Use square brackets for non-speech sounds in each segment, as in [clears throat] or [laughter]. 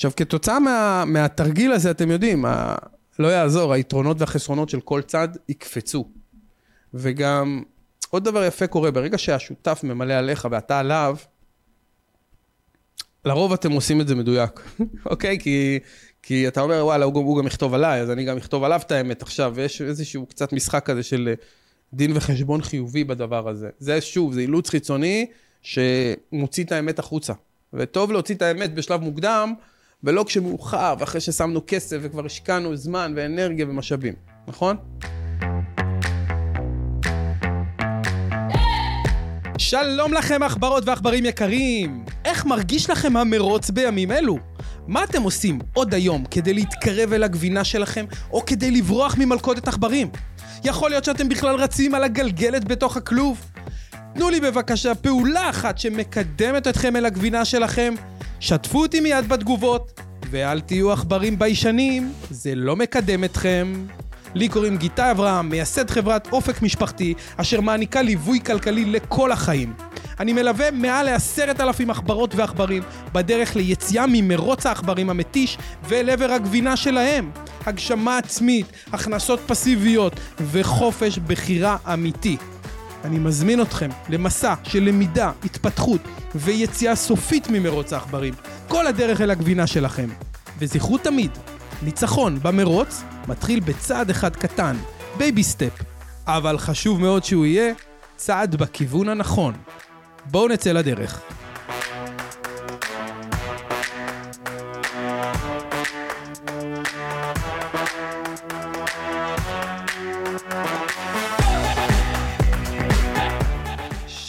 עכשיו, כתוצאה מה, מהתרגיל הזה, אתם יודעים, ה, לא יעזור, היתרונות והחסרונות של כל צד יקפצו. וגם, עוד דבר יפה קורה, ברגע שהשותף ממלא עליך ואתה עליו, לרוב אתם עושים את זה מדויק, [laughs] אוקיי? כי, כי אתה אומר, וואלה, הוא, הוא גם יכתוב עליי, אז אני גם אכתוב עליו את האמת עכשיו, ויש איזשהו קצת משחק כזה של דין וחשבון חיובי בדבר הזה. זה שוב, זה אילוץ חיצוני שמוציא את האמת החוצה. וטוב להוציא את האמת בשלב מוקדם, ולא כשמאוחר, ואחרי ששמנו כסף וכבר השקענו זמן ואנרגיה ומשאבים, נכון? שלום לכם עכברות ועכברים יקרים! איך מרגיש לכם המרוץ בימים אלו? מה אתם עושים עוד היום כדי להתקרב אל הגבינה שלכם, או כדי לברוח ממלכודת עכברים? יכול להיות שאתם בכלל רצים על הגלגלת בתוך הכלוב? תנו לי בבקשה פעולה אחת שמקדמת אתכם אל הגבינה שלכם, שתפו אותי מיד בתגובות, ואל תהיו עכברים ביישנים, זה לא מקדם אתכם. לי קוראים גיטה אברהם, מייסד חברת אופק משפחתי, אשר מעניקה ליווי כלכלי לכל החיים. אני מלווה מעל לעשרת אלפים עכברות ועכברים בדרך ליציאה ממרוץ העכברים המתיש ואל עבר הגבינה שלהם. הגשמה עצמית, הכנסות פסיביות וחופש בחירה אמיתי. אני מזמין אתכם למסע של למידה, התפתחות ויציאה סופית ממרוץ העכברים. כל הדרך אל הגבינה שלכם. וזכרו תמיד, ניצחון במרוץ מתחיל בצעד אחד קטן, baby step, אבל חשוב מאוד שהוא יהיה צעד בכיוון הנכון. בואו נצא לדרך.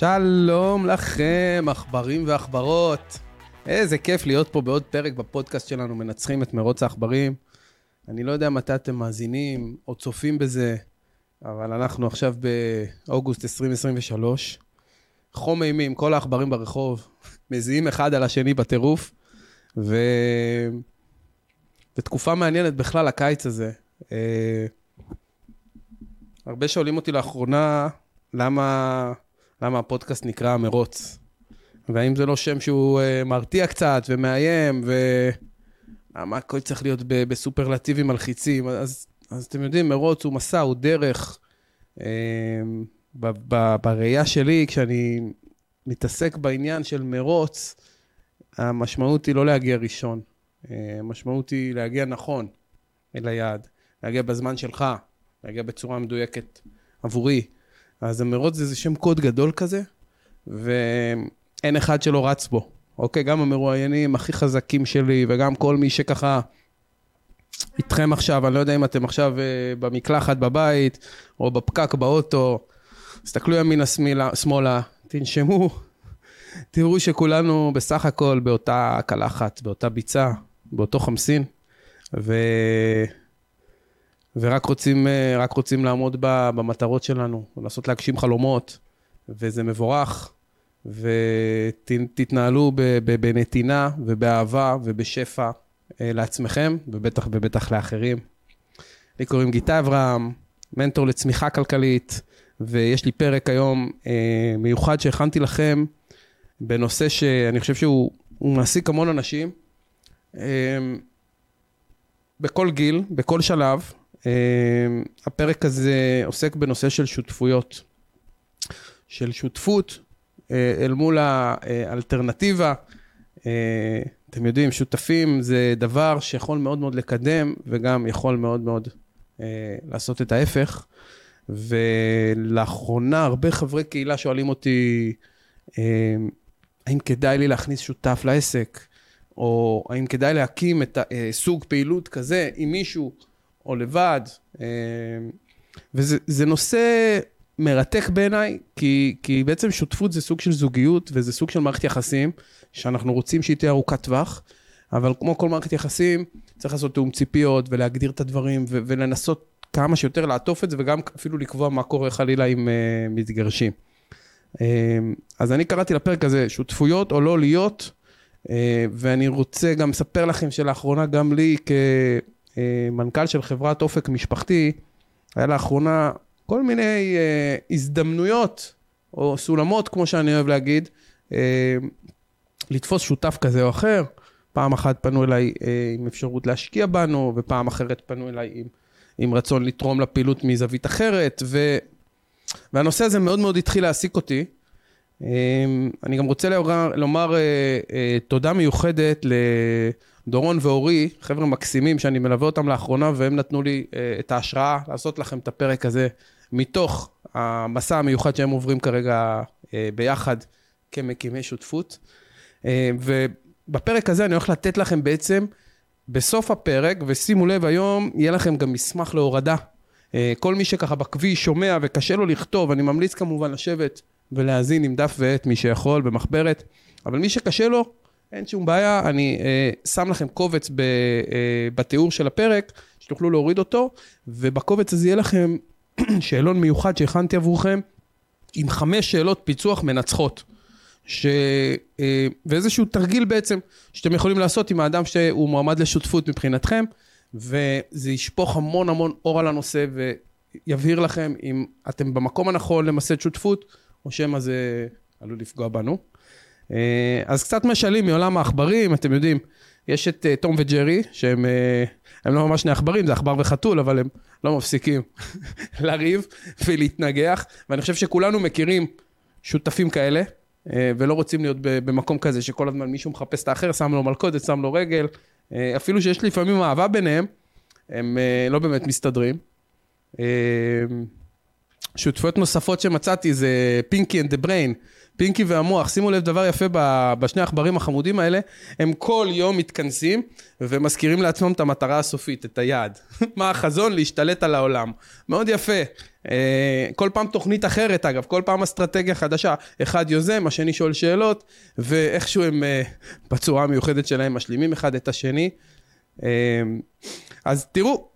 שלום לכם, עכברים ועכברות. איזה כיף להיות פה בעוד פרק בפודקאסט שלנו, מנצחים את מרוץ העכברים. אני לא יודע מתי אתם מאזינים או צופים בזה, אבל אנחנו עכשיו באוגוסט 2023. חום אימים, כל העכברים ברחוב, מזיעים אחד על השני בטירוף, ו... ותקופה מעניינת בכלל, הקיץ הזה. אה, הרבה שואלים אותי לאחרונה, למה, למה הפודקאסט נקרא מרוץ? והאם זה לא שם שהוא uh, מרתיע קצת ומאיים, ומה הכל צריך להיות בסופרלטיבים מלחיצים? אז, אז אתם יודעים, מרוץ הוא מסע, הוא דרך. Uh, ב, ב, בראייה שלי, כשאני מתעסק בעניין של מרוץ, המשמעות היא לא להגיע ראשון. המשמעות היא להגיע נכון אל היעד, להגיע בזמן שלך, להגיע בצורה מדויקת עבורי. אז המרוץ זה איזה שם קוד גדול כזה, ו... אין אחד שלא רץ בו, אוקיי? גם המרואיינים הכי חזקים שלי, וגם כל מי שככה איתכם עכשיו, אני לא יודע אם אתם עכשיו אה, במקלחת בבית, או בפקק באוטו, תסתכלו ימינה שמאלה, תנשמו, [laughs] תראו שכולנו בסך הכל באותה קלחת, באותה ביצה, באותו חמסין, ו... ורק רוצים, אה, רוצים לעמוד במטרות שלנו, לנסות להגשים חלומות, וזה מבורך. ותתנהלו בנתינה ובאהבה ובשפע אה, לעצמכם, ובטח ובטח לאחרים. לי קוראים גיטה אברהם, מנטור לצמיחה כלכלית, ויש לי פרק היום אה, מיוחד שהכנתי לכם בנושא שאני חושב שהוא מעסיק המון אנשים. בכל גיל, בכל שלב. הפרק הזה עוסק בנושא של שותפויות. של שותפות אה, אל מול האלטרנטיבה. אה, אתם יודעים, שותפים זה דבר שיכול מאוד מאוד לקדם, וגם יכול מאוד מאוד אה, לעשות את ההפך. ולאחרונה הרבה חברי קהילה שואלים אותי, האם כדאי לי להכניס שותף לעסק, או האם כדאי להקים את סוג פעילות כזה עם מישהו או לבד. וזה נושא מרתק בעיניי, כי, כי בעצם שותפות זה סוג של זוגיות וזה סוג של מערכת יחסים, שאנחנו רוצים שהיא תהיה ארוכת טווח, אבל כמו כל מערכת יחסים, צריך לעשות תיאום ציפיות ולהגדיר את הדברים ו- ולנסות כמה שיותר לעטוף את זה וגם אפילו לקבוע מה קורה חלילה אם uh, מתגרשים. Uh, אז אני קראתי לפרק הזה, שותפויות או לא להיות, uh, ואני רוצה גם לספר לכם שלאחרונה גם לי כמנכ"ל של חברת אופק משפחתי, היה לאחרונה כל מיני אה, הזדמנויות, או סולמות, כמו שאני אוהב להגיד, אה, לתפוס שותף כזה או אחר, פעם אחת פנו אליי אה, עם אפשרות להשקיע בנו, ופעם אחרת פנו אליי עם, עם רצון לתרום לפעילות מזווית אחרת, ו, והנושא הזה מאוד מאוד התחיל להעסיק אותי. אה, אני גם רוצה לומר, לומר אה, אה, תודה מיוחדת לדורון ואורי, חבר'ה מקסימים שאני מלווה אותם לאחרונה, והם נתנו לי אה, את ההשראה לעשות לכם את הפרק הזה מתוך המסע המיוחד שהם עוברים כרגע אה, ביחד כמקימי שותפות. אה, ובפרק הזה אני הולך לתת לכם בעצם, בסוף הפרק, ושימו לב, היום יהיה לכם גם מסמך להורדה. כל מי שככה בכביש שומע וקשה לו לכתוב, אני ממליץ כמובן לשבת ולהאזין עם דף ועט, מי שיכול, במחברת, אבל מי שקשה לו, אין שום בעיה, אני אה, שם לכם קובץ ב, אה, בתיאור של הפרק, שתוכלו להוריד אותו, ובקובץ הזה יהיה לכם [clears throat] שאלון מיוחד שהכנתי עבורכם, עם חמש שאלות פיצוח מנצחות. ש... אה, ואיזשהו תרגיל בעצם, שאתם יכולים לעשות עם האדם שהוא מועמד לשותפות מבחינתכם, וזה ישפוך המון המון אור על הנושא, ויבהיר לכם אם אתם במקום הנכון למסד שותפות, או שמא זה עלול לפגוע בנו. אה, אז קצת משלים מעולם העכברים, אתם יודעים, יש את אה, תום וג'רי, שהם הם לא ממש שני עכברים, זה עכבר וחתול, אבל הם לא מפסיקים [laughs] לריב ולהתנגח, ואני חושב שכולנו מכירים שותפים כאלה, אה, ולא רוצים להיות במקום כזה שכל הזמן מישהו מחפש את האחר, שם לו מלכודת, שם לו רגל, אה, אפילו שיש לפעמים אהבה ביניהם, הם אה, לא באמת מסתדרים. שותפויות נוספות שמצאתי זה Pinky and the Brain, פינקי והמוח, שימו לב דבר יפה בשני העכברים החמודים האלה, הם כל יום מתכנסים ומזכירים לעצמם את המטרה הסופית, את היעד. [laughs] מה החזון? להשתלט על העולם. מאוד יפה. אה, כל פעם תוכנית אחרת אגב, כל פעם אסטרטגיה חדשה. אחד יוזם, השני שואל שאלות, ואיכשהו הם אה, בצורה המיוחדת שלהם משלימים אחד את השני. אה, אז תראו,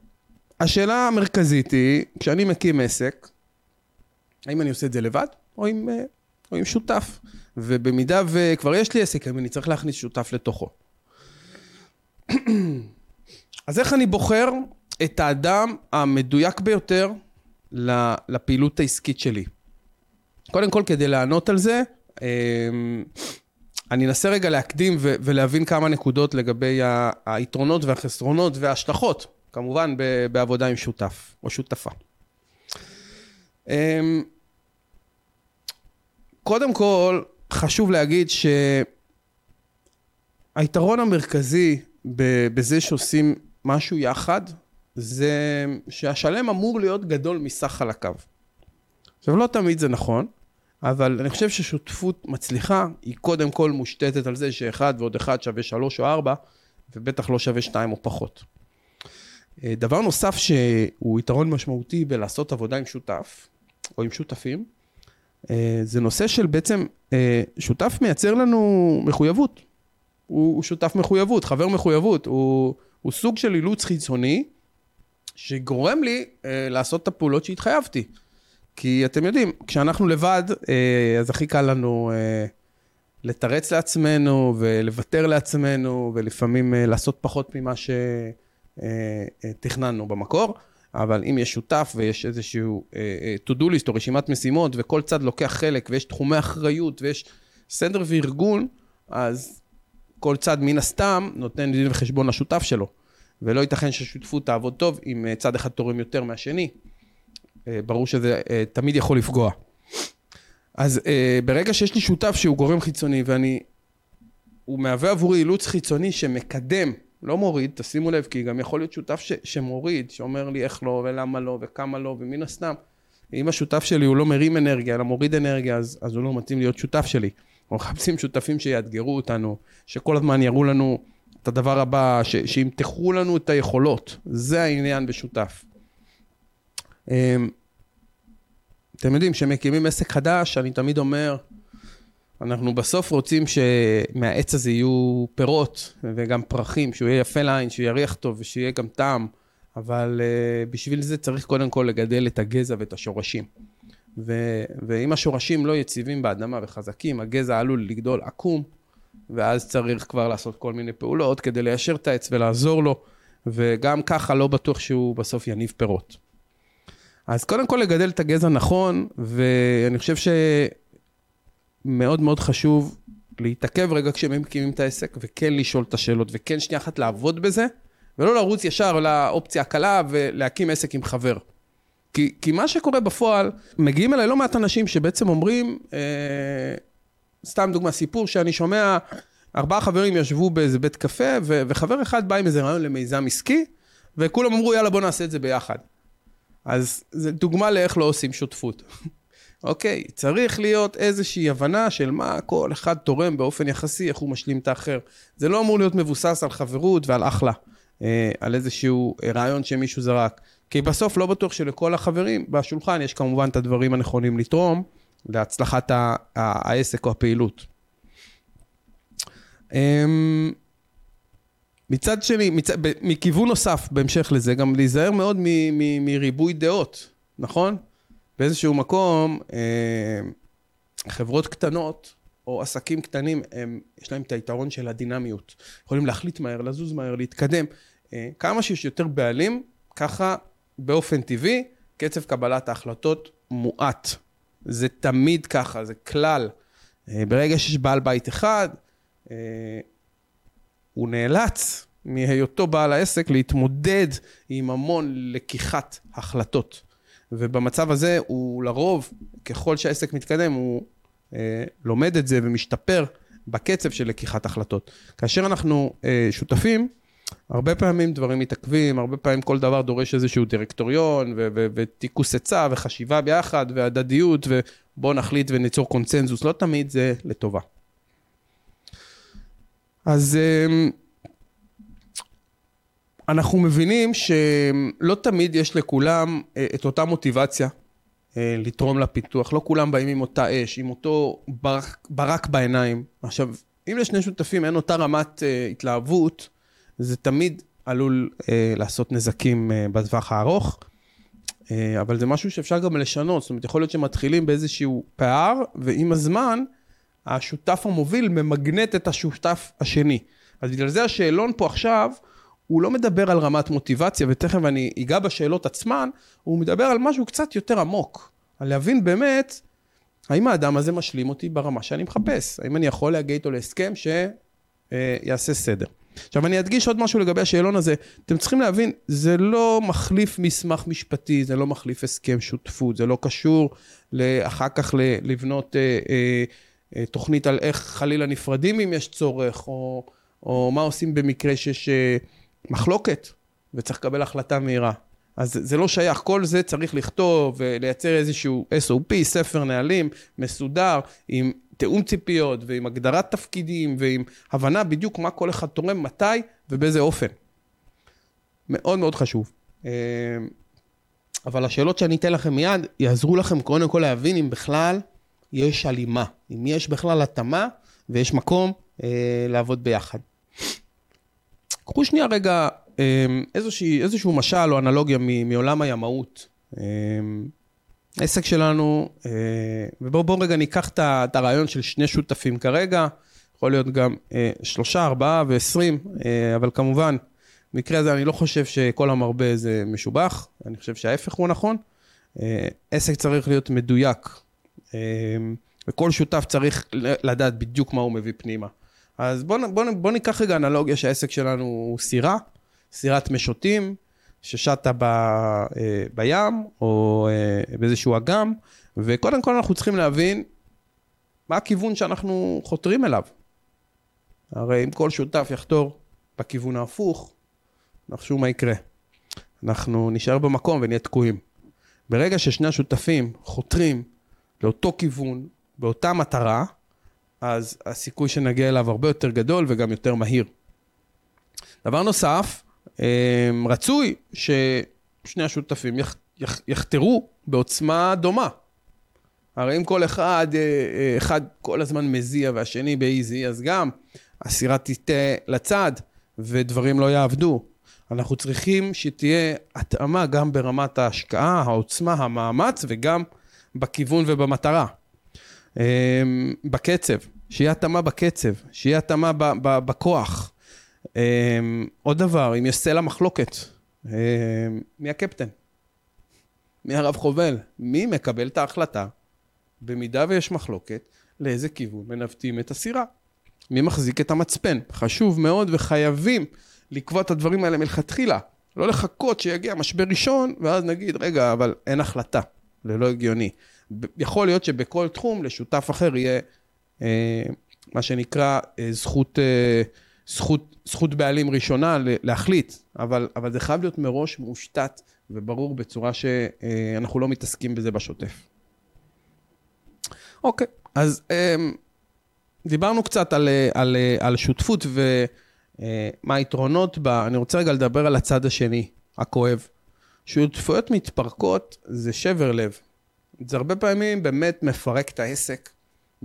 השאלה המרכזית היא, כשאני מקים עסק, האם אני עושה את זה לבד, או עם או עם שותף. ובמידה וכבר יש לי עסק, אני צריך להכניס שותף לתוכו. אז איך אני בוחר את האדם המדויק ביותר לפעילות העסקית שלי? קודם כל, כדי לענות על זה, אמ, אני אנסה רגע להקדים ולהבין כמה נקודות לגבי היתרונות והחסרונות וההשלכות, כמובן בעבודה עם שותף או שותפה. קודם כל, חשוב להגיד שהיתרון המרכזי בזה שעושים משהו יחד, זה שהשלם אמור להיות גדול מסך חלקיו. עכשיו, לא תמיד זה נכון, אבל אני חושב ששותפות מצליחה היא קודם כל מושתתת על זה שאחד ועוד אחד שווה שלוש או ארבע, ובטח לא שווה שתיים או פחות. אה, דבר נוסף שהוא יתרון משמעותי בלעשות עבודה עם שותף, או עם שותפים, זה נושא של בעצם, אה, שותף מייצר לנו מחויבות. הוא, הוא שותף מחויבות, חבר מחויבות, הוא, הוא סוג של אילוץ חיצוני שגורם לי אה, לעשות את הפעולות שהתחייבתי. כי אתם יודעים, כשאנחנו לבד, אה, אז הכי קל לנו אה, לתרץ לעצמנו ולוותר לעצמנו, ולפעמים אה, לעשות פחות ממה שתכננו אה, אה, במקור. אבל אם יש שותף ויש איזשהו uh, uh, to-do list או רשימת משימות, וכל צד לוקח חלק, ויש תחומי אחריות, ויש סדר וארגון, אז כל צד מן הסתם נותן דין וחשבון לשותף שלו. ולא ייתכן ששותפות תעבוד טוב אם uh, צד אחד תורם יותר מהשני. ברור שזה תמיד יכול לפגוע. אז ברגע שיש לי שותף שהוא גורם חיצוני, ואני... הוא מהווה עבורי אילוץ חיצוני שמקדם לא מוריד, תשימו לב, כי גם יכול להיות שותף ש, שמוריד, שאומר לי איך לא, ולמה לא, וכמה לא, ומן הסתם, אם השותף שלי הוא לא מרים אנרגיה, אלא מוריד אנרגיה, אז, אז הוא לא מתאים להיות שותף שלי. אנחנו מחפשים שותפים שיאתגרו אותנו, שכל הזמן יראו לנו את הדבר הבא, ש, שימתחו לנו את היכולות. זה העניין בשותף. אמ, אתם יודעים, כשמקימים עסק חדש, אני תמיד אומר, אנחנו בסוף רוצים שמהעץ הזה יהיו פירות וגם פרחים, שהוא יהיה יפה לעין, שהוא יריח טוב ושיהיה גם טעם, אבל uh, בשביל זה צריך קודם כל לגדל את הגזע ואת השורשים. ו- ואם השורשים לא יציבים באדמה וחזקים, הגזע עלול לגדול עקום, ואז צריך כבר לעשות כל מיני פעולות כדי ליישר את העץ ולעזור לו, וגם ככה לא בטוח שהוא בסוף יניב פירות. אז קודם כל לגדל את הגזע נכון, ואני חושב ש... מאוד מאוד חשוב להתעכב רגע כשהם מקימים את העסק, וכן לשאול את השאלות, וכן שנייה אחת לעבוד בזה, ולא לרוץ ישר לאופציה הקלה ולהקים עסק עם חבר. כי, כי מה שקורה בפועל, מגיעים אליי לא מעט אנשים שבעצם אומרים, אה, סתם דוגמה, סיפור שאני שומע, ארבעה חברים ישבו באיזה בית קפה, ו, וחבר אחד בא עם איזה רעיון למיזם עסקי, וכולם אמרו, יאללה, בוא נעשה את זה ביחד. אז זו דוגמה לאיך לא עושים שותפות. אוקיי, צריך להיות איזושהי הבנה של מה כל אחד תורם באופן יחסי, איך הוא משלים את האחר. זה לא אמור להיות מבוסס על חברות ועל אחלה, אה, על איזשהו אה, רעיון שמישהו זרק. כי בסוף לא בטוח שלכל החברים בשולחן יש כמובן את הדברים הנכונים לתרום להצלחת העסק או הפעילות. אמ, מצד שני, מצ... מכיוון נוסף, בהמשך לזה, גם להיזהר מאוד מריבוי דעות, נכון? באיזשהו מקום, אה, חברות קטנות או עסקים קטנים, הם, יש להם את היתרון של הדינמיות. יכולים להחליט מהר, לזוז מהר, להתקדם. אה, כמה שיש יותר בעלים, ככה באופן טבעי, קצב קבלת ההחלטות מועט. זה תמיד ככה, זה כלל. אה, ברגע שיש בעל בית אחד, הוא נאלץ מהיותו בעל העסק להתמודד עם המון לקיחת החלטות. ובמצב הזה הוא לרוב, ככל שהעסק מתקדם, הוא אה, לומד את זה ומשתפר בקצב של לקיחת החלטות. כאשר אנחנו אה, שותפים, הרבה פעמים דברים מתעכבים, הרבה פעמים כל דבר דורש איזשהו דירקטוריון וטיכוס עצה וחשיבה ביחד והדדיות ובואו נחליט וניצור קונצנזוס, לא תמיד זה לטובה. אז אה, אנחנו מבינים שלא תמיד יש לכולם אה, את אותה מוטיבציה אה, לתרום לפיתוח. לא כולם באים עם אותה אש, עם אותו ברק, ברק בעיניים. עכשיו, אם לשני שותפים אין אותה רמת uh, התלהבות, זה תמיד עלול לעשות נזקים בטווח הארוך, אבל זה משהו שאפשר גם לשנות. זאת אומרת, יכול להיות שמתחילים באיזשהו פער, ועם הזמן, השותף המוביל ממגנט את השותף השני. אז בגלל זה השאלון פה עכשיו, הוא לא מדבר על רמת מוטיבציה, ותכף אני אגע בשאלות עצמן, הוא מדבר על משהו קצת יותר עמוק. על להבין באמת, האם האדם הזה משלים אותי ברמה שאני מחפש? האם אני יכול להגיע איתו להסכם שיעשה סדר? עכשיו אני אדגיש עוד משהו לגבי השאלון הזה. אתם צריכים להבין, זה לא מחליף מסמך משפטי, זה לא מחליף הסכם שותפות, זה לא קשור אחר כך לבנות אה, אה, אה, תוכנית על איך חלילה נפרדים אם יש צורך, או, או מה עושים במקרה שיש... אה, מחלוקת, וצריך לקבל החלטה מהירה. אז זה לא שייך, כל זה צריך לכתוב ולייצר איזשהו SOP, ספר נהלים, מסודר, עם תיאום ציפיות ועם הגדרת תפקידים ועם הבנה בדיוק מה כל אחד תורם, מתי ובאיזה אופן. מאוד מאוד חשוב. אה, אבל השאלות שאני אתן לכם מיד, יעזרו לכם קודם כל להבין אם בכלל יש הלימה, אם יש בכלל התאמה ויש מקום אה, לעבוד ביחד. קחו שנייה רגע אמ, איזושהי, איזשהו משל או אנלוגיה מעולם הימאות. אמ, העסק שלנו, אה, ובואו רגע ניקח את הרעיון של שני שותפים כרגע, יכול להיות גם אה, שלושה, ארבעה ועשרים, אה, אבל כמובן, במקרה הזה אני לא חושב שכל המרבה זה משובח, אני חושב שההפך הוא נכון. עסק צריך להיות מדויק, וכל שותף צריך לדעת בדיוק מה הוא מביא פנימה. אז בואו בוא, בוא ניקח רגע אנלוגיה שהעסק שלנו הוא סירה, סירת משוטים, ששטה ב, אה, בים או אה, באיזשהו אגם, וקודם כל אנחנו צריכים להבין מה הכיוון שאנחנו חותרים אליו. הרי אם כל שותף יחתור בכיוון ההפוך, נחשו מה יקרה. אנחנו נשאר במקום ונהיה תקועים. ברגע ששני השותפים חותרים לאותו כיוון, באותה מטרה, אז הסיכוי שנגיע אליו הרבה יותר גדול וגם יותר מהיר. דבר נוסף, אמ, רצוי ששני השותפים יח, יח, יחתרו בעוצמה דומה. הרי אם כל אחד, אה, אה, אחד כל הזמן מזיע והשני באיזי, אז גם הסירה תטה לצד ודברים לא יעבדו. אנחנו צריכים שתהיה התאמה גם ברמת ההשקעה, העוצמה, המאמץ וגם בכיוון ובמטרה. אמ, בקצב, שיהיה התאמה בקצב, שיהיה התאמה בכוח. אמ, עוד דבר, אם יש סלע מחלוקת, אמ, מי הקפטן? מי הרב חובל? מי מקבל את ההחלטה, במידה ויש מחלוקת, לאיזה כיוון מנווטים את הסירה? מי מחזיק את המצפן? חשוב מאוד וחייבים לקבוע את הדברים האלה מלכתחילה. לא לחכות שיגיע משבר ראשון, ואז נגיד, רגע, אבל אין החלטה. זה לא הגיוני. יכול להיות שבכל תחום לשותף אחר יהיה מה שנקרא אה, זכות, אה, זכות, זכות בעלים ראשונה להחליט, אבל, אבל זה חייב להיות מראש מושתת וברור בצורה שאנחנו לא מתעסקים בזה בשוטף. אוקיי, אז דיברנו קצת על, על, על שותפות ומה היתרונות בה, אני רוצה רגע לדבר על הצד השני, הכואב. שותפויות מתפרקות זה שבר לב. זה הרבה פעמים באמת מפרק את העסק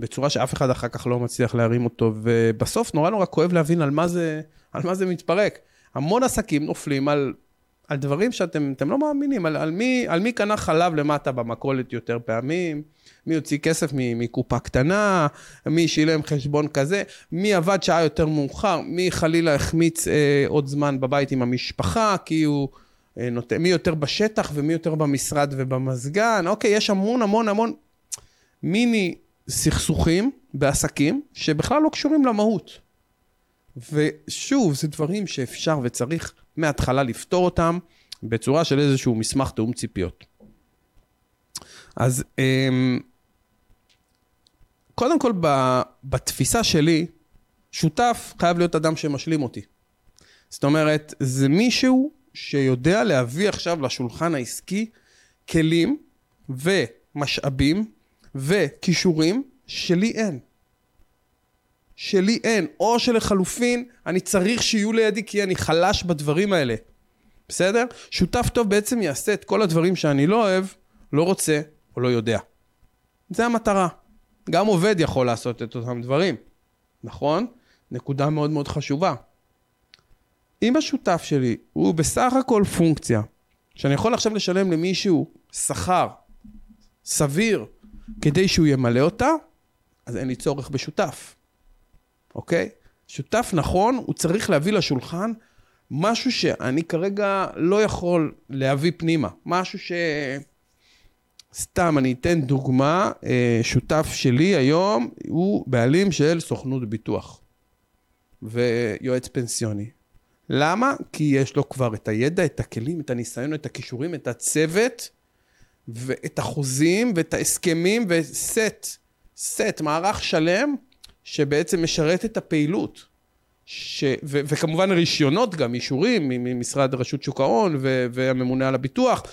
בצורה שאף אחד אחר כך לא מצליח להרים אותו, ובסוף נורא נורא כואב להבין על מה זה, על מה זה מתפרק. המון עסקים נופלים על, על דברים שאתם לא מאמינים, על, על, מי, על מי קנה חלב למטה במכולת יותר פעמים, מי הוציא כסף מקופה קטנה, מי שילם חשבון כזה, מי עבד שעה יותר מאוחר, מי חלילה החמיץ אה, עוד זמן בבית עם המשפחה, כי הוא... אה, נות... מי יותר בשטח ומי יותר במשרד ובמזגן, אוקיי, יש המון המון המון מיני סכסוכים בעסקים שבכלל לא קשורים למהות. ושוב, זה דברים שאפשר וצריך מההתחלה לפתור אותם בצורה של איזשהו מסמך תיאום ציפיות. אז אמ, קודם כל, בתפיסה שלי, שותף חייב להיות אדם שמשלים אותי. זאת אומרת, זה מישהו שיודע להביא עכשיו לשולחן העסקי כלים ומשאבים וכישורים שלי אין. שלי אין, או שלחלופין, אני צריך שיהיו לידי כי אני חלש בדברים האלה. בסדר? שותף טוב בעצם יעשה את כל הדברים שאני לא אוהב, לא רוצה או לא יודע. זה המטרה. גם עובד יכול לעשות את אותם דברים, נכון? נקודה מאוד מאוד חשובה. אם השותף שלי הוא בסך הכל פונקציה, שאני יכול עכשיו לשלם למישהו שכר סביר כדי שהוא ימלא אותה, אז אין לי צורך בשותף, אוקיי? שותף נכון, הוא צריך להביא לשולחן משהו שאני כרגע לא יכול להביא פנימה. משהו ש... סתם, אני אתן דוגמה, אה, שותף שלי היום הוא בעלים של סוכנות ביטוח ויועץ פנסיוני. למה? כי יש לו כבר את הידע, את הכלים, את הניסיון, את הכישורים, את הצוות, ואת החוזים, ואת ההסכמים, וסט, סט, מערך שלם, שבעצם משרת את הפעילות. ש... ו... וכמובן רישיונות גם, אישורים ממשרד רשות שוק ההון ו... והממונה על הביטוח.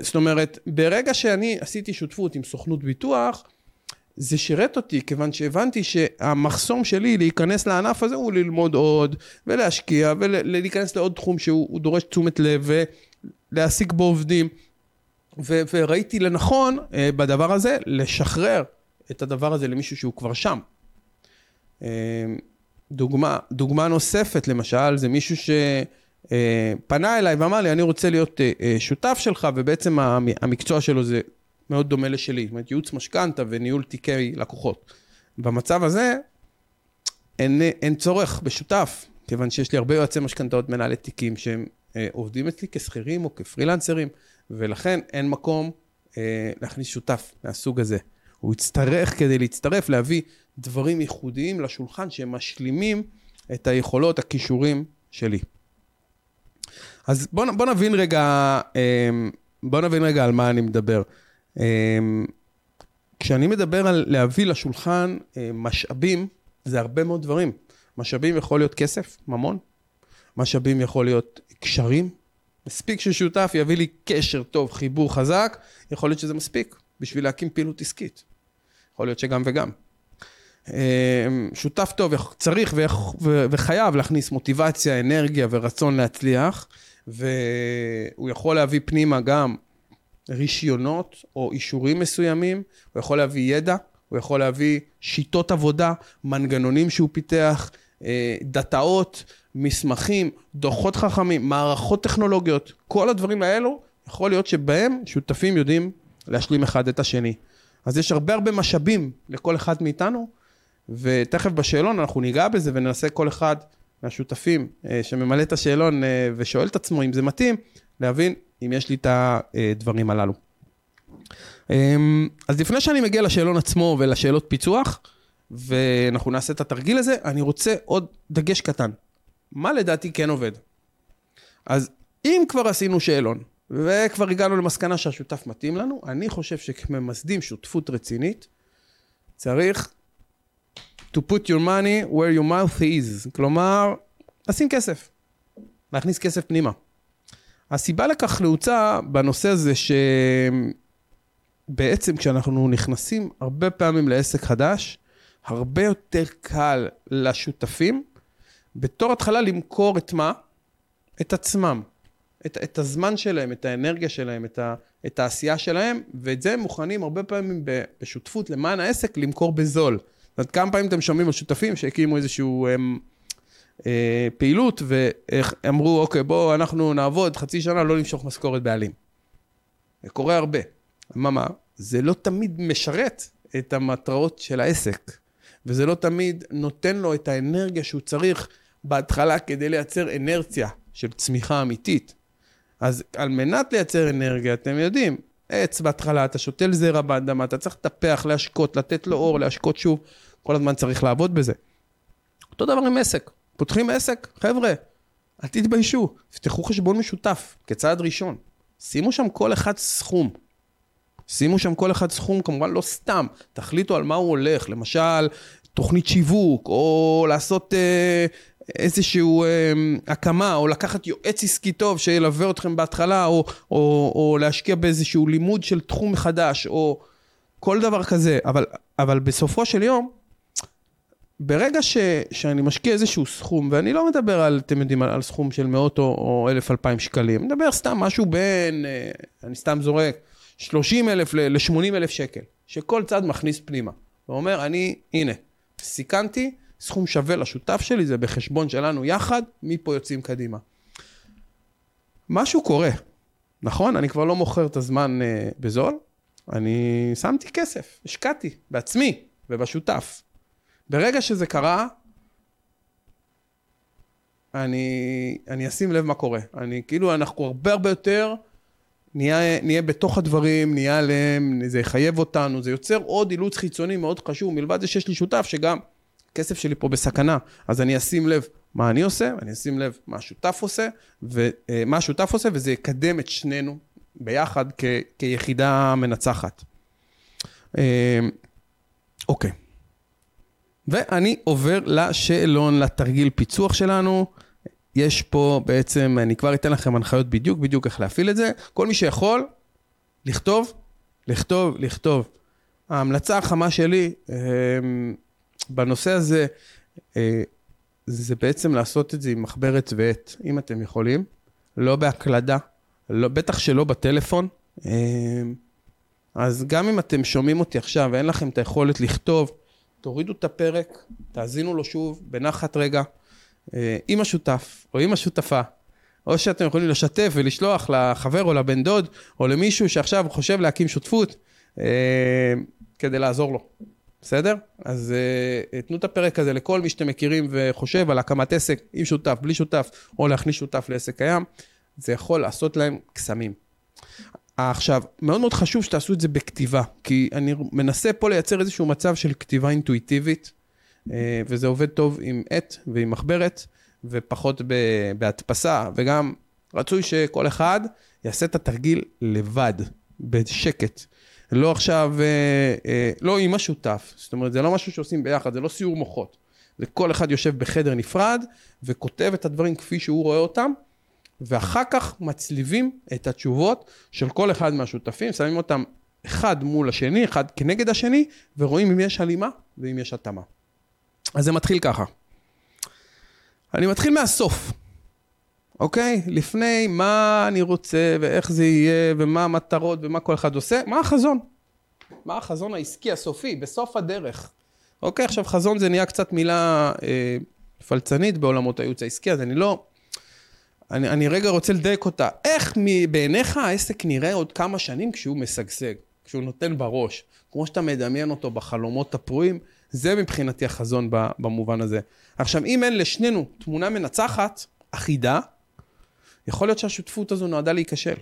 זאת אומרת, ברגע שאני עשיתי שותפות עם סוכנות ביטוח, זה שירת אותי, כיוון שהבנתי שהמחסום שלי להיכנס לענף הזה הוא ללמוד עוד, ולהשקיע, ולהיכנס לעוד תחום שהוא דורש תשומת לב, ולהעסיק בו עובדים. ו- וראיתי לנכון uh, בדבר הזה לשחרר את הדבר הזה למישהו שהוא כבר שם. Uh, דוגמה, דוגמה נוספת למשל, זה מישהו שפנה אה, אליי ואמר לי, אני רוצה להיות uh, שותף שלך, ובעצם המקצוע שלו זה מאוד דומה לשלי, זאת אומרת, ייעוץ משכנתה וניהול תיקי לקוחות. במצב הזה, אין, אין צורך בשותף, כיוון שיש לי הרבה יועצי משכנתאות מנהלי תיקים שהם אה, עובדים אצלי כשכירים או כפרילנסרים, ולכן אין מקום אה, להכניס שותף מהסוג הזה. הוא יצטרך, כדי להצטרף, להביא דברים ייחודיים לשולחן שהם משלימים את היכולות, הכישורים שלי. אז בואו בוא נבין רגע, אה, בוא נבין רגע על מה אני מדבר. אמ, כשאני מדבר על להביא לשולחן אה, משאבים, זה הרבה מאוד דברים. משאבים יכול להיות כסף, ממון. משאבים יכול להיות קשרים. מספיק ששותף יביא לי קשר טוב, חיבור חזק, יכול להיות שזה מספיק בשביל להקים פעילות עסקית. יכול להיות שגם וגם. אמ, שותף טוב צריך וחייב להכניס מוטיבציה, אנרגיה ורצון להצליח, והוא יכול להביא פנימה גם רישיונות או אישורים מסוימים, הוא יכול להביא ידע, הוא יכול להביא שיטות עבודה, מנגנונים שהוא פיתח, אה, דאטאות, מסמכים, דוחות חכמים, מערכות טכנולוגיות, כל הדברים האלו, יכול להיות שבהם שותפים יודעים להשלים אחד את השני. אז יש הרבה הרבה משאבים לכל אחד מאיתנו, ותכף בשאלון אנחנו ניגע בזה וננסה כל אחד מהשותפים אה, שממלא את השאלון אה, ושואל את עצמו אם זה מתאים, להבין אם יש לי את הדברים הללו. אמ, אז לפני שאני מגיע לשאלון עצמו ולשאלות פיצוח, ואנחנו נעשה את התרגיל הזה, אני רוצה עוד דגש קטן. מה לדעתי כן עובד? אז אם כבר עשינו שאלון, וכבר הגענו למסקנה שהשותף מתאים לנו, אני חושב שכממסדים שותפות רצינית, צריך to put your money where your mouth is, כלומר, לשים כסף, להכניס כסף פנימה. הסיבה לכך נעוצה בנושא הזה שבעצם כשאנחנו נכנסים הרבה פעמים לעסק חדש, הרבה יותר קל לשותפים בתור התחלה למכור את מה? את עצמם. את, את הזמן שלהם, את האנרגיה שלהם, את, ה, את העשייה שלהם, ואת זה הם מוכנים הרבה פעמים בשותפות למען העסק למכור בזול. זאת אומרת, כמה פעמים אתם שומעים על שותפים שהקימו איזושהי הם, אה, פעילות, ואמרו, אוקיי, בואו אנחנו נעבוד חצי שנה, לא נמשוך משכורת בעלים. זה קורה הרבה. מה, מה? זה לא תמיד משרת את המטרות של העסק, וזה לא תמיד נותן לו את האנרגיה שהוא צריך בהתחלה כדי לייצר אנרציה של צמיחה אמיתית. אז על מנת לייצר אנרגיה, אתם יודעים, עץ בהתחלה, אתה שותל זרע באדמה, אתה צריך לטפח, להשקות, לתת לו אור, להשקות שוב, כל הזמן צריך לעבוד בזה. אותו דבר עם עסק. פותחים עסק, חבר'ה, אל תתביישו, תפתחו חשבון משותף כצעד ראשון. שימו שם כל אחד סכום. שימו שם כל אחד סכום, כמובן לא סתם, תחליטו על מה הוא הולך, למשל, תוכנית שיווק, או לעשות אה, איזושהי אה, הקמה, או לקחת יועץ עסקי טוב שילווה אתכם בהתחלה, או, או, או להשקיע באיזשהו לימוד של תחום חדש, או כל דבר כזה. אבל, אבל בסופו של יום, ברגע ש, שאני משקיע איזשהו סכום, ואני לא מדבר על, אתם יודעים, על, על סכום של מאות או, או אלף אלפיים שקלים, אני מדבר סתם משהו בין, אה, אני סתם זורק, 30 אלף ל-80 אלף שקל, שכל צד מכניס פנימה. ואומר, אני, הנה, סיכנתי, סכום שווה לשותף שלי, זה בחשבון שלנו יחד, מפה יוצאים קדימה. משהו קורה, נכון? אני כבר לא מוכר את הזמן uh, בזול, אני שמתי כסף, השקעתי בעצמי ובשותף. ברגע שזה קרה, אני, אני אשים לב מה קורה. אני, כאילו, אנחנו הרבה הרבה יותר נהיה, נהיה בתוך הדברים, נהיה עליהם, זה יחייב אותנו, זה יוצר עוד אילוץ חיצוני מאוד חשוב, מלבד זה שיש לי שותף שגם הכסף שלי פה בסכנה, אז אני אשים לב מה אני עושה, אני אשים לב מה השותף עושה, ומה השותף עושה, וזה יקדם את שנינו ביחד כ, כיחידה מנצחת. אה, אוקיי. ואני עובר לשאלון, לתרגיל פיצוח שלנו. יש פה בעצם, אני כבר אתן לכם הנחיות בדיוק, בדיוק איך להפעיל את זה. כל מי שיכול, לכתוב, לכתוב, לכתוב. ההמלצה החמה שלי אמ, בנושא הזה, אה, זה בעצם לעשות את זה עם מחברת ועט, אם אתם יכולים, לא בהקלדה, לא, בטח שלא בטלפון. אמ, אז גם אם אתם שומעים אותי עכשיו ואין לכם את היכולת לכתוב, תורידו את הפרק, תאזינו לו שוב, בנחת רגע, אה, עם השותף או עם השותפה, או שאתם יכולים לשתף ולשלוח לחבר או לבן דוד, או למישהו שעכשיו חושב להקים שותפות, אה, כדי לעזור לו. בסדר? אז uh, תנו את הפרק הזה לכל מי שאתם מכירים וחושב על הקמת עסק עם שותף, בלי שותף, או להכניס שותף לעסק קיים, זה יכול לעשות להם קסמים. עכשיו, מאוד מאוד חשוב שתעשו את זה בכתיבה, כי אני מנסה פה לייצר איזשהו מצב של כתיבה אינטואיטיבית, אה, וזה עובד טוב עם עט ועם מחברת, ופחות בהדפסה, וגם רצוי שכל אחד יעשה את התרגיל לבד, בשקט. לא עכשיו, אה, אה, לא עם השותף, זאת אומרת, זה לא משהו שעושים ביחד, זה לא סיור מוחות. זה כל אחד יושב בחדר נפרד, וכותב את הדברים כפי שהוא רואה אותם, ואחר כך מצליבים את התשובות של כל אחד מהשותפים, שמים אותם אחד מול השני, אחד כנגד השני, ורואים אם יש הלימה ואם יש התאמה. אז זה מתחיל ככה. אני מתחיל מהסוף, אוקיי? לפני מה אני רוצה ואיך זה יהיה ומה המטרות ומה כל אחד עושה, מה החזון? מה החזון העסקי הסופי, בסוף הדרך. אוקיי, עכשיו חזון זה נהיה קצת מילה אה, פלצנית בעולמות הייעוץ העסקי, אז אני לא... אני, אני רגע רוצה לדייק אותה. איך בעיניך העסק נראה עוד כמה שנים כשהוא משגשג, כשהוא נותן בראש, כמו שאתה מדמיין אותו בחלומות הפרועים, זה מבחינתי החזון במובן הזה. עכשיו, אם אין לשנינו תמונה מנצחת, אחידה, יכול להיות שהשותפות הזו נועדה להיכשל.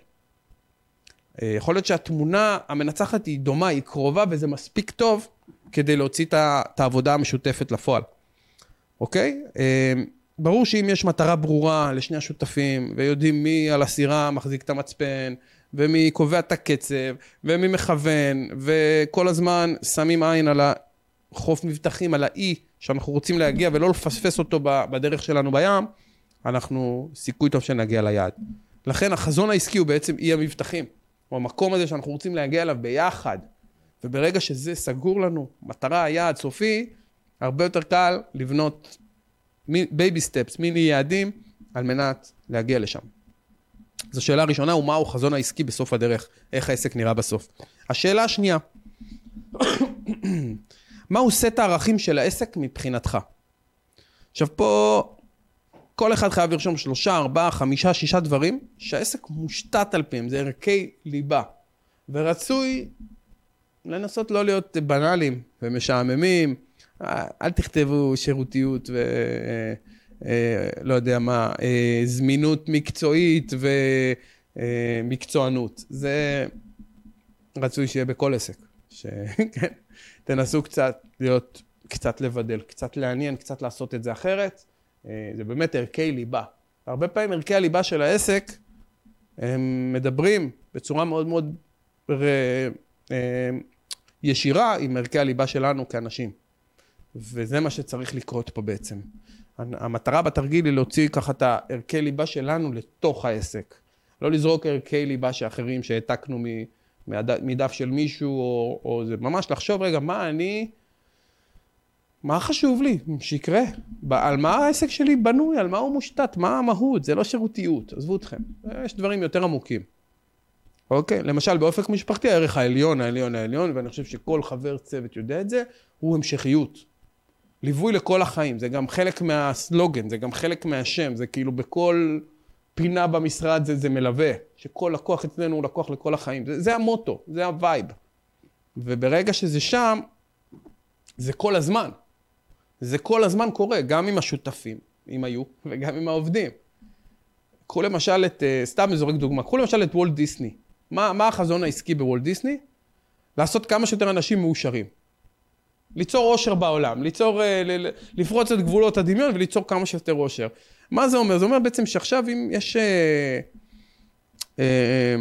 אה, יכול להיות שהתמונה המנצחת היא דומה, היא קרובה וזה מספיק טוב כדי להוציא את העבודה המשותפת לפועל, אוקיי? אה, ברור שאם יש מטרה ברורה לשני השותפים, ויודעים מי על הסירה מחזיק את המצפן, ומי קובע את הקצב, ומי מכוון, וכל הזמן שמים עין על החוף מבטחים, על האי שאנחנו רוצים להגיע ולא לפספס אותו בדרך שלנו בים, אנחנו, סיכוי טוב שנגיע ליעד. לכן החזון העסקי הוא בעצם אי המבטחים. הוא המקום הזה שאנחנו רוצים להגיע אליו ביחד. וברגע שזה סגור לנו, מטרה, יעד סופי, הרבה יותר קל לבנות baby steps, מיני יעדים, על מנת להגיע לשם. זו שאלה הראשונה, הוא מהו החזון העסקי בסוף הדרך, איך העסק נראה בסוף. השאלה השנייה, [coughs] מהו סט הערכים של העסק מבחינתך? עכשיו פה, כל אחד חייב לרשום שלושה, ארבעה, חמישה, שישה דברים שהעסק מושתת על פיהם, זה ערכי ליבה. ורצוי לנסות לא להיות בנאליים ומשעממים, אל תכתבו שירותיות ו... אה, לא יודע מה, אה, זמינות מקצועית ומקצוענות. זה רצוי שיהיה בכל עסק. ש... [laughs] כן, קצת להיות, קצת לבדל, קצת לעניין, קצת לעשות את זה אחרת. אה, זה באמת ערכי ליבה. הרבה פעמים ערכי הליבה של העסק, הם מדברים בצורה מאוד מאוד ר... ישירה עם ערכי הליבה שלנו כאנשים. וזה מה שצריך לקרות פה בעצם. המטרה בתרגיל היא להוציא ככה את הערכי ליבה שלנו לתוך העסק. לא לזרוק ערכי ליבה שאחרים שהעתקנו מדף של מישהו, או, או זה ממש לחשוב, רגע, מה אני, מה חשוב לי שיקרה? על מה העסק שלי בנוי? על מה הוא מושתת? מה המהות? זה לא שירותיות, עזבו אתכם. יש דברים יותר עמוקים. אוקיי? למשל, באופק משפחתי, הערך העליון, העליון, העליון, ואני חושב שכל חבר צוות יודע את זה, הוא המשכיות. ליווי לכל החיים, זה גם חלק מהסלוגן, זה גם חלק מהשם, זה כאילו בכל פינה במשרד זה, זה מלווה, שכל לקוח אצלנו הוא לקוח לכל החיים, זה, זה המוטו, זה ה vibe. וברגע שזה שם, זה כל הזמן. זה כל הזמן קורה, גם עם השותפים, אם היו, [laughs] וגם עם העובדים. קחו למשל את, אה, סתם זורק דוגמה, קחו למשל את וולט דיסני. מה, מה החזון העסקי בוולט דיסני? לעשות כמה שיותר אנשים מאושרים. ליצור עושר בעולם, ליצור, אה, לפרוץ את גבולות הדמיון וליצור כמה שיותר עושר. מה זה אומר? זה אומר בעצם שעכשיו אם יש... אה,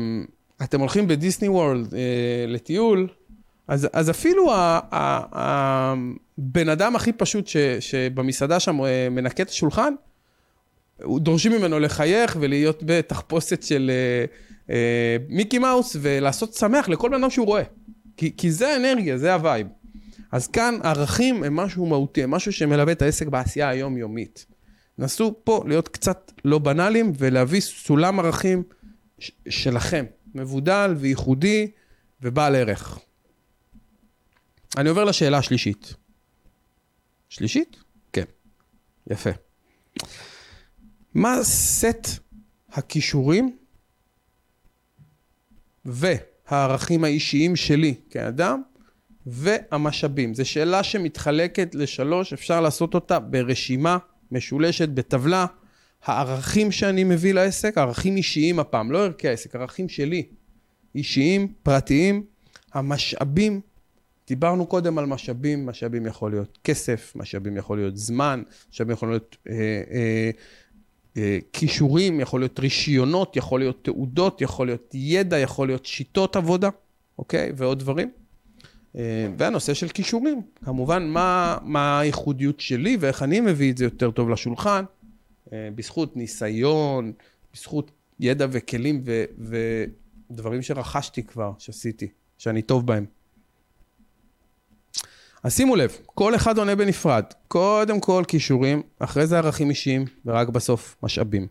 אתם הולכים בדיסני וורלד לטיול, אז, אז אפילו הבן אדם הכי פשוט ש, שבמסעדה שם מנקה את השולחן, דורשים ממנו לחייך ולהיות בתחפושת של מיקי מאוס ולעשות שמח לכל בן אדם שהוא רואה. כי, כי זה האנרגיה, זה ה vibe. אז כאן ערכים הם משהו מהותי, הם משהו שמלווה את העסק בעשייה היומיומית. נסו פה להיות קצת לא בנאליים ולהביא סולם ערכים שלכם, מבודל וייחודי ובעל ערך. אני עובר לשאלה השלישית. שלישית? כן. יפה. מה סט הכישורים והערכים האישיים שלי כאדם והמשאבים. זו שאלה שמתחלקת לשלוש, אפשר לעשות אותה ברשימה משולשת, בטבלה. הערכים שאני מביא לעסק, ערכים אישיים הפעם, לא ערכי העסק, ערכים שלי, אישיים, פרטיים, המשאבים, דיברנו קודם על משאבים, משאבים יכול להיות כסף, משאבים יכול להיות זמן, משאבים יכול להיות אה, אה, אה, כישורים, יכול להיות רישיונות, יכול להיות תעודות, יכול להיות ידע, יכול להיות שיטות עבודה, אוקיי? ועוד דברים. אה, והנושא של כישורים, כמובן מה, מה הייחודיות שלי ואיך אני מביא את זה יותר טוב לשולחן, אה, בזכות ניסיון, בזכות ידע וכלים ו, ודברים שרכשתי כבר, שעשיתי, שאני טוב בהם. אז שימו לב, כל אחד עונה בנפרד. קודם כל כישורים, אחרי זה ערכים אישיים, ורק בסוף משאבים.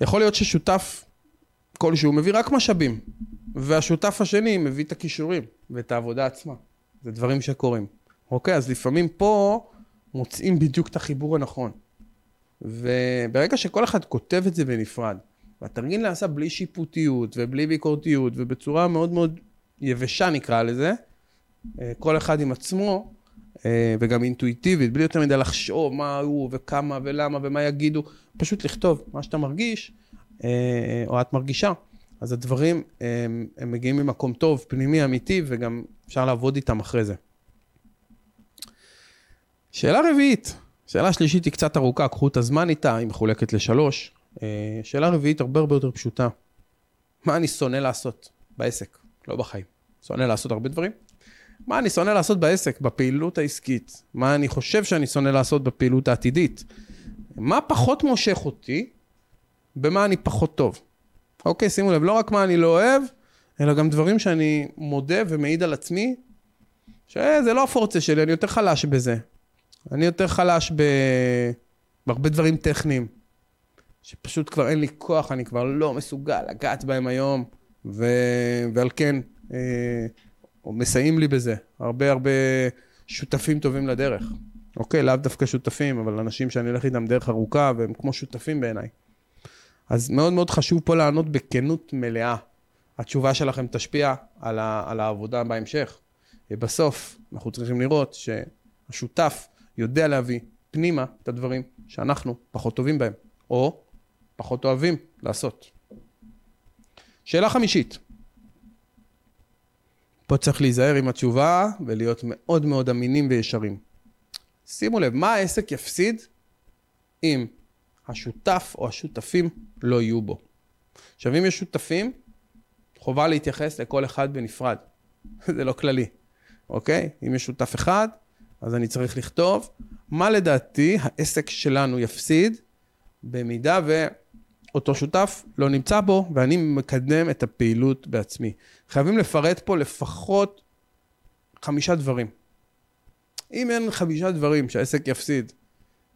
יכול להיות ששותף כלשהו מביא רק משאבים, והשותף השני מביא את הכישורים ואת העבודה עצמה. זה דברים שקורים. אוקיי? אז לפעמים פה מוצאים בדיוק את החיבור הנכון. וברגע שכל אחד כותב את זה בנפרד, והתרגיל נעשה בלי שיפוטיות ובלי ביקורתיות ובצורה מאוד מאוד יבשה נקרא לזה, אה, כל אחד עם עצמו, אה, וגם אינטואיטיבית, בלי יותר מדי לחשוב מה הוא וכמה ולמה ומה יגידו, פשוט לכתוב מה שאתה מרגיש, אה, או את מרגישה, אז הדברים, הם, הם מגיעים ממקום טוב, פנימי, אמיתי, וגם אפשר לעבוד איתם אחרי זה. שאלה רביעית, שאלה שלישית היא קצת ארוכה, קחו את הזמן איתה, היא מחולקת לשלוש. שאלה רביעית הרבה הרבה יותר פשוטה. מה אני שונא לעשות בעסק, לא בחיים? שונא לעשות הרבה דברים. מה אני שונא לעשות בעסק, בפעילות העסקית? מה אני חושב שאני שונא לעשות בפעילות העתידית? מה פחות מושך אותי, במה אני פחות טוב? אוקיי, שימו לב, לא רק מה אני לא אוהב, אלא גם דברים שאני מודה ומעיד על עצמי, שזה לא הפורצה שלי, אני יותר חלש בזה. אני יותר חלש ב... בהרבה דברים טכניים, שפשוט כבר אין לי כוח, אני כבר לא מסוגל לגעת בהם היום, ו... ועל כן, אה, מסייעים לי בזה. הרבה הרבה שותפים טובים לדרך. אוקיי, לאו דווקא שותפים, אבל אנשים שאני הולך איתם דרך ארוכה, והם כמו שותפים בעיניי. אז מאוד מאוד חשוב פה לענות בכנות מלאה. התשובה שלכם תשפיע על, ה, על העבודה בהמשך. ובסוף, אנחנו צריכים לראות שהשותף יודע להביא פנימה את הדברים שאנחנו פחות טובים בהם, או פחות אוהבים לעשות. שאלה חמישית. פה צריך להיזהר עם התשובה ולהיות מאוד מאוד אמינים וישרים. שימו לב, מה העסק יפסיד אם השותף או השותפים לא יהיו בו? עכשיו, אם יש שותפים, חובה להתייחס לכל אחד בנפרד. [laughs] זה לא כללי, אוקיי? אם יש שותף אחד, אז אני צריך לכתוב מה לדעתי העסק שלנו יפסיד במידה ואותו שותף לא נמצא בו ואני מקדם את הפעילות בעצמי. חייבים לפרט פה לפחות חמישה דברים. אם אין חמישה דברים שהעסק יפסיד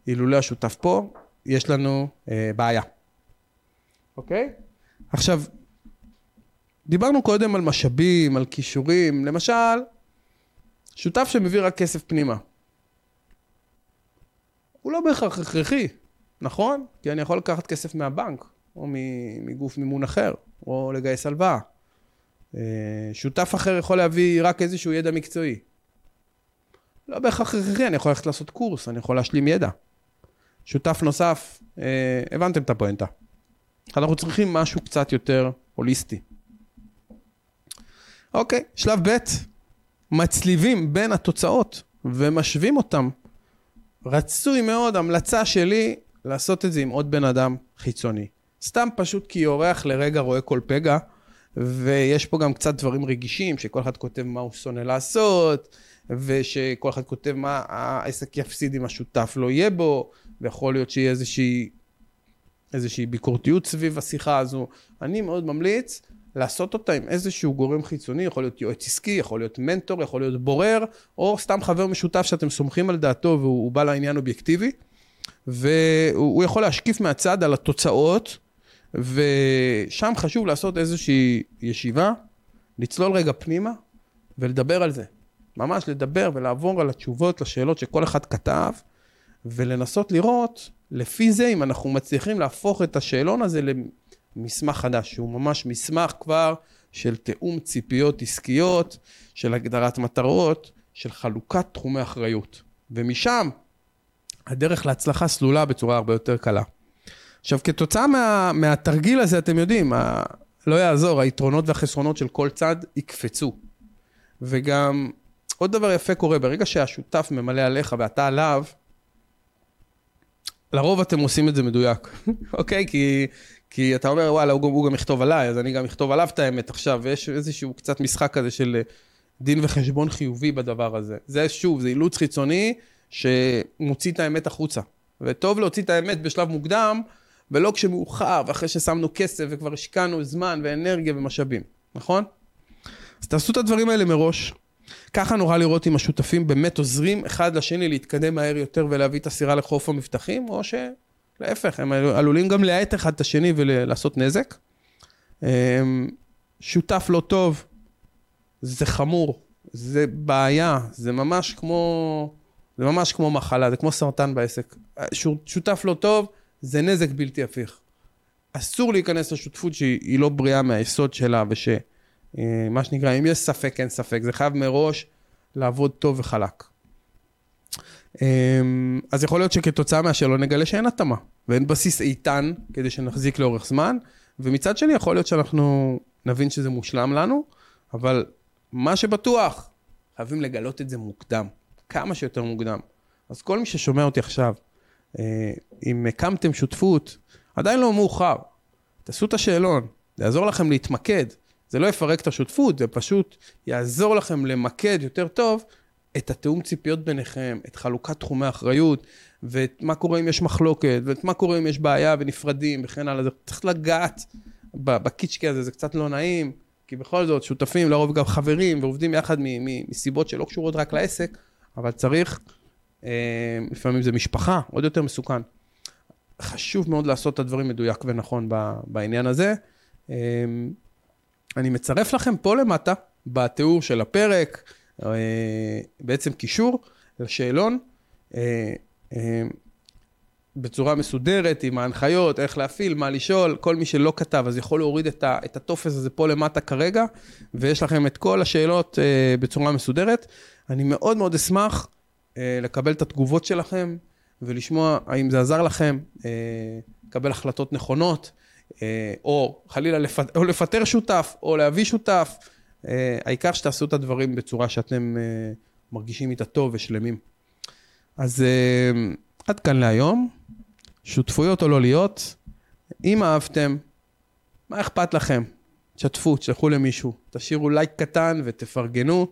אילולא השותף פה, יש לנו אה, בעיה. אוקיי? עכשיו, דיברנו קודם על משאבים, על כישורים. למשל, שותף שמביא רק כסף פנימה. הוא לא בהכרח הכרחי, נכון? כי אני יכול לקחת כסף מהבנק, או מגוף מימון אחר, או לגייס הלוואה. אה, שותף אחר יכול להביא רק איזשהו ידע מקצועי. לא בהכרח הכרחי, אני יכול ללכת לעשות קורס, אני יכול להשלים ידע. שותף נוסף, אה, הבנתם את הפואנטה. אנחנו צריכים משהו קצת יותר הוליסטי. אוקיי, שלב ב', מצליבים בין התוצאות ומשווים אותם. רצוי מאוד, המלצה שלי, לעשות את זה עם עוד בן אדם חיצוני. סתם פשוט כי אורח לרגע רואה כל פגע, ויש פה גם קצת דברים רגישים, שכל אחד כותב מה הוא שונא לעשות, ושכל אחד כותב מה העסק יפסיד אם השותף לא יהיה בו, ויכול להיות שיהיה איזושהי, איזושהי ביקורתיות סביב השיחה הזו. אני מאוד ממליץ לעשות אותה עם איזשהו גורם חיצוני, יכול להיות יועץ עסקי, יכול להיות מנטור, יכול להיות בורר, או סתם חבר משותף שאתם סומכים על דעתו והוא בא לעניין אובייקטיבי, והוא יכול להשקיף מהצד על התוצאות, ושם חשוב לעשות איזושהי ישיבה, לצלול רגע פנימה ולדבר על זה. ממש לדבר ולעבור על התשובות לשאלות שכל אחד כתב, ולנסות לראות לפי זה אם אנחנו מצליחים להפוך את השאלון הזה מסמך חדש, שהוא ממש מסמך כבר של תיאום ציפיות עסקיות, של הגדרת מטרות, של חלוקת תחומי אחריות. ומשם הדרך להצלחה סלולה בצורה הרבה יותר קלה. עכשיו, כתוצאה מה, מהתרגיל הזה, אתם יודעים, ה, לא יעזור, היתרונות והחסרונות של כל צד יקפצו. וגם עוד דבר יפה קורה, ברגע שהשותף ממלא עליך ואתה עליו, לרוב אתם עושים את זה מדויק, [laughs] אוקיי? כי, כי אתה אומר, וואלה, הוא, הוא גם יכתוב עליי, אז אני גם אכתוב עליו את האמת עכשיו, ויש איזשהו קצת משחק כזה של אה, דין וחשבון חיובי בדבר הזה. זה שוב, זה אילוץ חיצוני שמוציא את האמת החוצה. וטוב להוציא את האמת בשלב מוקדם, ולא כשמאוחר, ואחרי ששמנו כסף וכבר השקענו זמן ואנרגיה ומשאבים, נכון? אז תעשו את הדברים האלה מראש. ככה נוכל לראות אם השותפים באמת עוזרים אחד לשני להתקדם מהר יותר ולהביא את הסירה לחוף המבטחים, או ש... להפך, הם עלולים גם להאט אחד את השני ולעשות נזק. אמ, שותף לא טוב, זה חמור, זה בעיה, זה ממש כמו, זה ממש כמו מחלה, זה כמו סרטן בעסק. שותף לא טוב, זה נזק בלתי הפיך. אסור להיכנס לשותפות שהיא לא בריאה מהיסוד שלה, ושמה אה, שנקרא, אם יש ספק, אין ספק, זה חייב מראש לעבוד טוב וחלק. אמ, אז יכול להיות שכתוצאה מהשאלון נגלה שאין התאמה, ואין בסיס איתן כדי שנחזיק לאורך זמן, ומצד שני, יכול להיות שאנחנו נבין שזה מושלם לנו, אבל מה שבטוח, חייבים לגלות את זה מוקדם, כמה שיותר מוקדם. אז כל מי ששומע אותי עכשיו, אה, אם הקמתם שותפות, עדיין לא מאוחר. תעשו את השאלון, זה יעזור לכם להתמקד. זה לא יפרק את השותפות, זה פשוט יעזור לכם למקד יותר טוב את התיאום ציפיות ביניכם, את חלוקת תחומי אחריות, ואת מה קורה אם יש מחלוקת, ואת מה קורה אם יש בעיה ונפרדים וכן הלאה. צריך לגעת בקיצ'קי הזה, זה קצת לא נעים, כי בכל זאת, שותפים, לרוב גם חברים, ועובדים יחד מסיבות שלא קשורות רק לעסק, אבל צריך, אה, לפעמים זה משפחה, עוד יותר מסוכן. חשוב מאוד לעשות את הדברים מדויק ונכון בעניין הזה. אה, אני מצרף לכם פה למטה, בתיאור של הפרק, אה, בעצם קישור לשאלון, בצורה מסודרת, עם ההנחיות, איך להפעיל, מה לשאול, כל מי שלא כתב, אז יכול להוריד את הטופס הזה פה למטה כרגע, ויש לכם את כל השאלות בצורה מסודרת. אני מאוד מאוד אשמח לקבל את התגובות שלכם, ולשמוע האם זה עזר לכם, לקבל החלטות נכונות, או חלילה לפט, או לפטר שותף, או להביא שותף. אה, העיקר שתעשו את הדברים בצורה שאתם אה, מרגישים איתה טוב ושלמים. אז אה, עד כאן להיום. שותפויות או לא להיות, אם אהבתם, מה אכפת לכם? תשתפו, תשלחו למישהו, תשאירו לייק קטן ותפרגנו.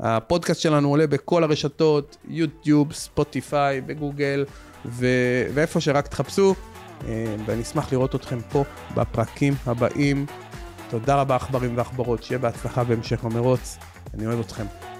הפודקאסט שלנו עולה בכל הרשתות, יוטיוב, ספוטיפיי, בגוגל, ו... ואיפה שרק תחפשו, ואני אשמח לראות אתכם פה בפרקים הבאים. תודה רבה עכברים ועכברות, שיהיה בהצלחה בהמשך המרוץ, אני אוהב אתכם.